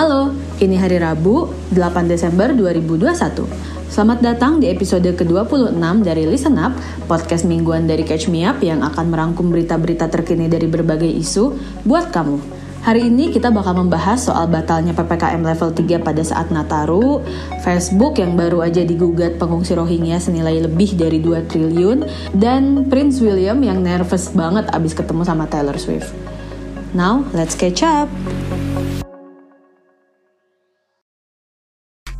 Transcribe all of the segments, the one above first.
Halo, ini hari Rabu, 8 Desember 2021. Selamat datang di episode ke-26 dari Listen Up, podcast mingguan dari Catch Me Up yang akan merangkum berita-berita terkini dari berbagai isu buat kamu. Hari ini kita bakal membahas soal batalnya PPKM level 3 pada saat Nataru, Facebook yang baru aja digugat pengungsi Rohingya senilai lebih dari 2 triliun, dan Prince William yang nervous banget abis ketemu sama Taylor Swift. Now, let's catch up!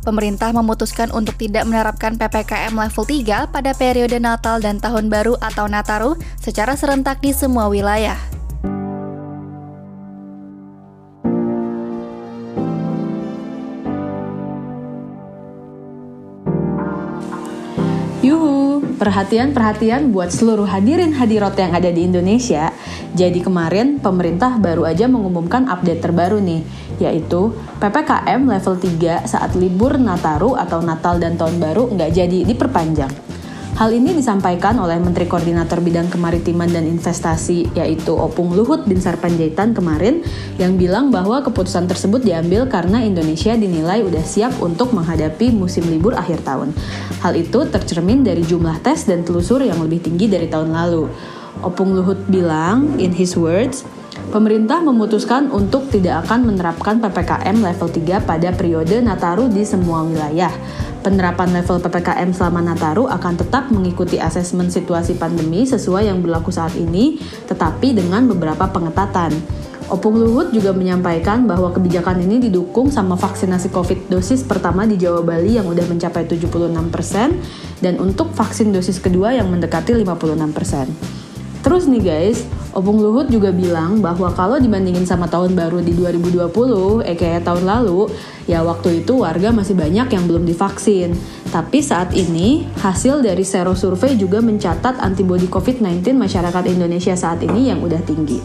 Pemerintah memutuskan untuk tidak menerapkan PPKM level 3 pada periode Natal dan Tahun Baru atau Nataru secara serentak di semua wilayah. Perhatian-perhatian buat seluruh hadirin hadirat yang ada di Indonesia. Jadi kemarin pemerintah baru aja mengumumkan update terbaru nih, yaitu PPKM level 3 saat libur Nataru atau Natal dan Tahun Baru nggak jadi diperpanjang. Hal ini disampaikan oleh Menteri Koordinator Bidang Kemaritiman dan Investasi yaitu Opung Luhut bin Sarpanjaitan kemarin yang bilang bahwa keputusan tersebut diambil karena Indonesia dinilai udah siap untuk menghadapi musim libur akhir tahun. Hal itu tercermin dari jumlah tes dan telusur yang lebih tinggi dari tahun lalu. Opung Luhut bilang, in his words, Pemerintah memutuskan untuk tidak akan menerapkan PPKM level 3 pada periode Nataru di semua wilayah. Penerapan level PPKM selama Nataru akan tetap mengikuti asesmen situasi pandemi sesuai yang berlaku saat ini, tetapi dengan beberapa pengetatan. Opung Luhut juga menyampaikan bahwa kebijakan ini didukung sama vaksinasi COVID dosis pertama di Jawa Bali yang udah mencapai 76% dan untuk vaksin dosis kedua yang mendekati 56%. Terus nih guys, Opung Luhut juga bilang bahwa kalau dibandingin sama tahun baru di 2020, eh kayak tahun lalu, ya waktu itu warga masih banyak yang belum divaksin. Tapi saat ini, hasil dari Sero Survey juga mencatat antibodi COVID-19 masyarakat Indonesia saat ini yang udah tinggi.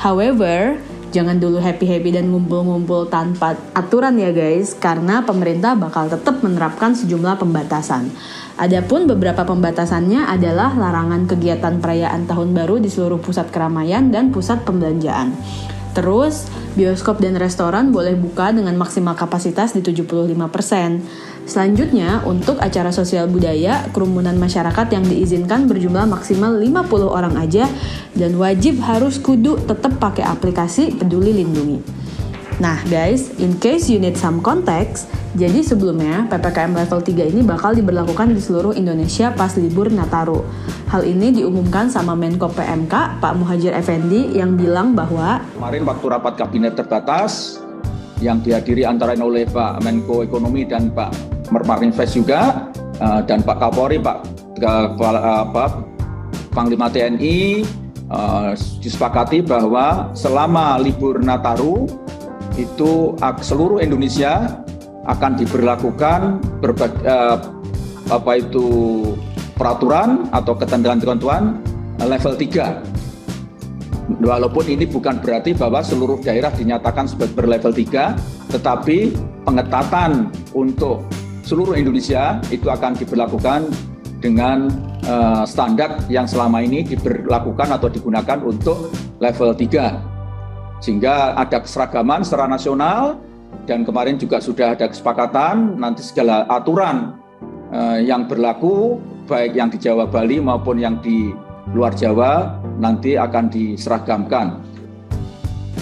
However, jangan dulu happy-happy dan ngumpul-ngumpul tanpa aturan ya guys, karena pemerintah bakal tetap menerapkan sejumlah pembatasan. Adapun beberapa pembatasannya adalah larangan kegiatan perayaan tahun baru di seluruh pusat keramaian dan pusat pembelanjaan. Terus, bioskop dan restoran boleh buka dengan maksimal kapasitas di 75%. Selanjutnya, untuk acara sosial budaya, kerumunan masyarakat yang diizinkan berjumlah maksimal 50 orang aja dan wajib harus kudu tetap pakai aplikasi Peduli Lindungi. Nah guys, in case you need some context, jadi sebelumnya PPKM level 3 ini bakal diberlakukan di seluruh Indonesia pas libur Nataru. Hal ini diumumkan sama Menko PMK Pak Muhajir Effendi yang bilang bahwa kemarin waktu rapat kabinet terbatas yang dihadiri antara oleh Pak Menko Ekonomi dan Pak Mermarinvest juga eh, dan Pak Kapolri Pak Kepala apa, Panglima TNI disepakati bahwa selama libur Nataru itu seluruh Indonesia akan diberlakukan berbagai uh, apa itu peraturan atau ketentuan-ketentuan level 3. Walaupun ini bukan berarti bahwa seluruh daerah dinyatakan sebagai berlevel 3, tetapi pengetatan untuk seluruh Indonesia itu akan diberlakukan dengan uh, standar yang selama ini diberlakukan atau digunakan untuk level 3 sehingga ada keseragaman secara nasional dan kemarin juga sudah ada kesepakatan nanti segala aturan eh, yang berlaku baik yang di Jawa Bali maupun yang di luar Jawa nanti akan diseragamkan.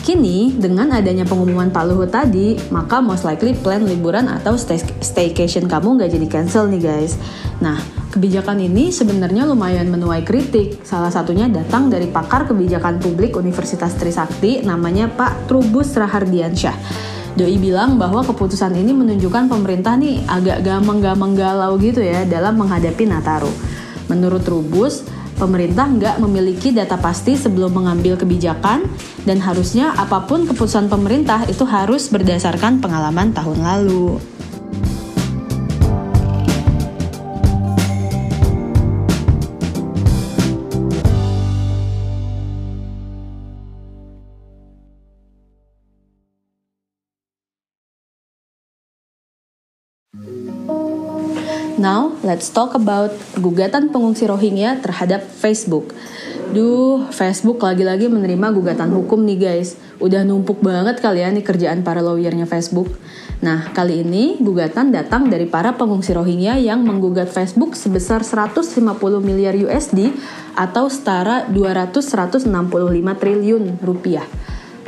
Kini, dengan adanya pengumuman Pak Luhut tadi, maka most likely plan liburan atau stay staycation kamu nggak jadi cancel nih guys. Nah, Kebijakan ini sebenarnya lumayan menuai kritik. Salah satunya datang dari pakar kebijakan publik Universitas Trisakti namanya Pak Trubus Rahardiansyah. Doi bilang bahwa keputusan ini menunjukkan pemerintah nih agak gamang-gamang galau gitu ya dalam menghadapi Nataru. Menurut Trubus, pemerintah nggak memiliki data pasti sebelum mengambil kebijakan dan harusnya apa pun keputusan pemerintah itu harus berdasarkan pengalaman tahun lalu. Now, let's talk about gugatan pengungsi Rohingya terhadap Facebook. Duh, Facebook lagi-lagi menerima gugatan hukum nih guys. Udah numpuk banget kali ya nih kerjaan para lawyernya Facebook. Nah, kali ini gugatan datang dari para pengungsi Rohingya yang menggugat Facebook sebesar 150 miliar USD atau setara 200-165 triliun rupiah.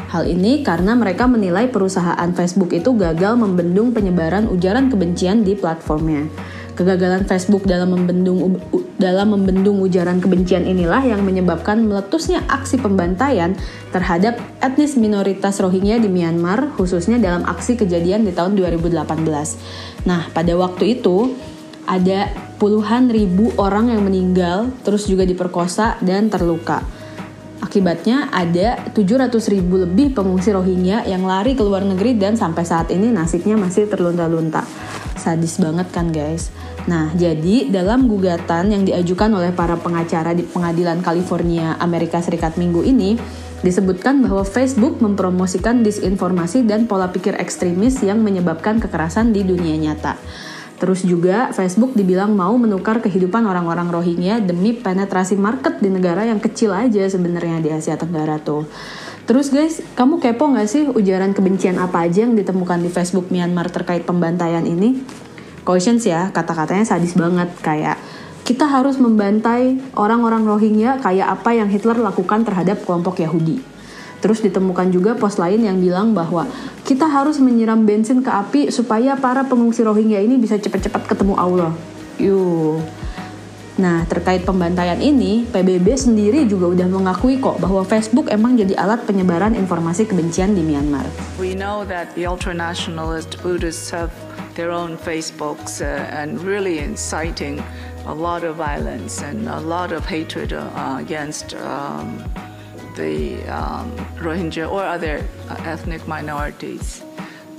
Hal ini karena mereka menilai perusahaan Facebook itu gagal membendung penyebaran ujaran kebencian di platformnya. Kegagalan Facebook dalam membendung dalam membendung ujaran kebencian inilah yang menyebabkan meletusnya aksi pembantaian terhadap etnis minoritas Rohingya di Myanmar, khususnya dalam aksi kejadian di tahun 2018. Nah, pada waktu itu ada puluhan ribu orang yang meninggal, terus juga diperkosa dan terluka. Akibatnya ada 700 ribu lebih pengungsi Rohingya yang lari ke luar negeri dan sampai saat ini nasibnya masih terlunta-lunta. Sadis banget kan guys. Nah, jadi dalam gugatan yang diajukan oleh para pengacara di Pengadilan California, Amerika Serikat minggu ini, disebutkan bahwa Facebook mempromosikan disinformasi dan pola pikir ekstremis yang menyebabkan kekerasan di dunia nyata. Terus juga Facebook dibilang mau menukar kehidupan orang-orang Rohingya demi penetrasi market di negara yang kecil aja sebenarnya di Asia Tenggara tuh. Terus guys, kamu kepo nggak sih ujaran kebencian apa aja yang ditemukan di Facebook Myanmar terkait pembantaian ini? Cautions ya, kata-katanya sadis banget kayak kita harus membantai orang-orang Rohingya kayak apa yang Hitler lakukan terhadap kelompok Yahudi. Terus ditemukan juga pos lain yang bilang bahwa kita harus menyiram bensin ke api supaya para pengungsi Rohingya ini bisa cepat-cepat ketemu Allah. Yuh. Nah, terkait pembantaian ini, PBB sendiri juga udah mengakui kok bahwa Facebook emang jadi alat penyebaran informasi kebencian di Myanmar. We know that the ultra-nationalist Buddhists have their own Facebooks uh, and really inciting a lot of violence and a lot of hatred uh, against um, the um, Rohingya or other uh, ethnic minorities.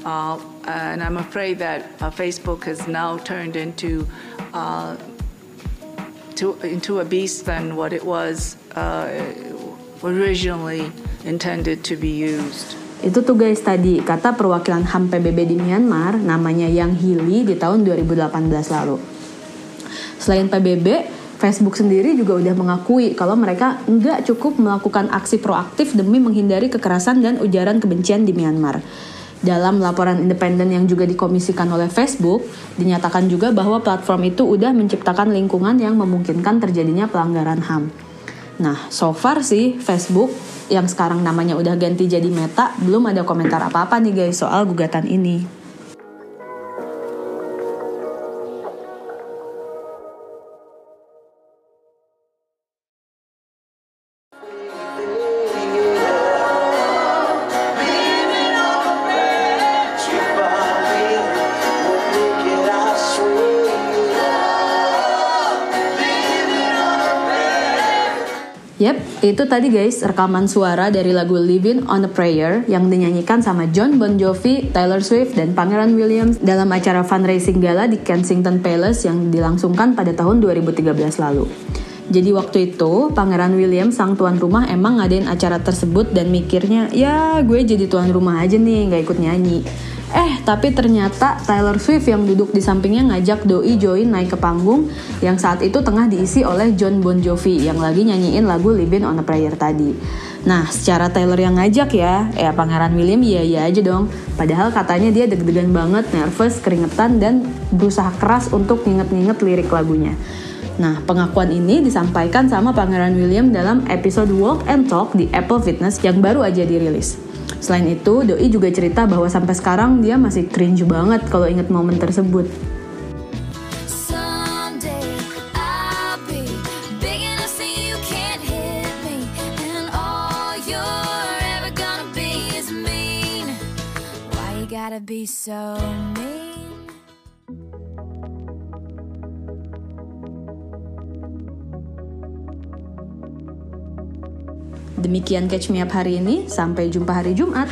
Uh, and I'm afraid that uh, Facebook has now turned into uh, to, into a beast than what it was originally intended to be used. Itu tuh guys tadi kata perwakilan HAM PBB di Myanmar namanya Yang Hili di tahun 2018 lalu. Selain PBB, Facebook sendiri juga udah mengakui kalau mereka nggak cukup melakukan aksi proaktif demi menghindari kekerasan dan ujaran kebencian di Myanmar. Dalam laporan independen yang juga dikomisikan oleh Facebook, dinyatakan juga bahwa platform itu udah menciptakan lingkungan yang memungkinkan terjadinya pelanggaran HAM. Nah, so far sih Facebook yang sekarang namanya udah ganti jadi Meta, belum ada komentar apa-apa nih guys soal gugatan ini. Yep, itu tadi guys rekaman suara dari lagu Living on a Prayer yang dinyanyikan sama John Bon Jovi, Taylor Swift, dan Pangeran Williams dalam acara fundraising gala di Kensington Palace yang dilangsungkan pada tahun 2013 lalu. Jadi waktu itu Pangeran William sang tuan rumah emang ngadain acara tersebut dan mikirnya ya gue jadi tuan rumah aja nih nggak ikut nyanyi. Eh, tapi ternyata Taylor Swift yang duduk di sampingnya ngajak Doi join naik ke panggung yang saat itu tengah diisi oleh John Bon Jovi yang lagi nyanyiin lagu Living on a Prayer tadi. Nah, secara Taylor yang ngajak ya, ya Pangeran William iya iya aja dong. Padahal katanya dia deg-degan banget, nervous, keringetan, dan berusaha keras untuk nginget-nginget lirik lagunya. Nah, pengakuan ini disampaikan sama Pangeran William dalam episode Walk and Talk di Apple Fitness yang baru aja dirilis. Selain itu, Doi juga cerita bahwa sampai sekarang dia masih cringe banget kalau inget momen tersebut. Demikian Catch Me Up hari ini, sampai jumpa hari Jumat.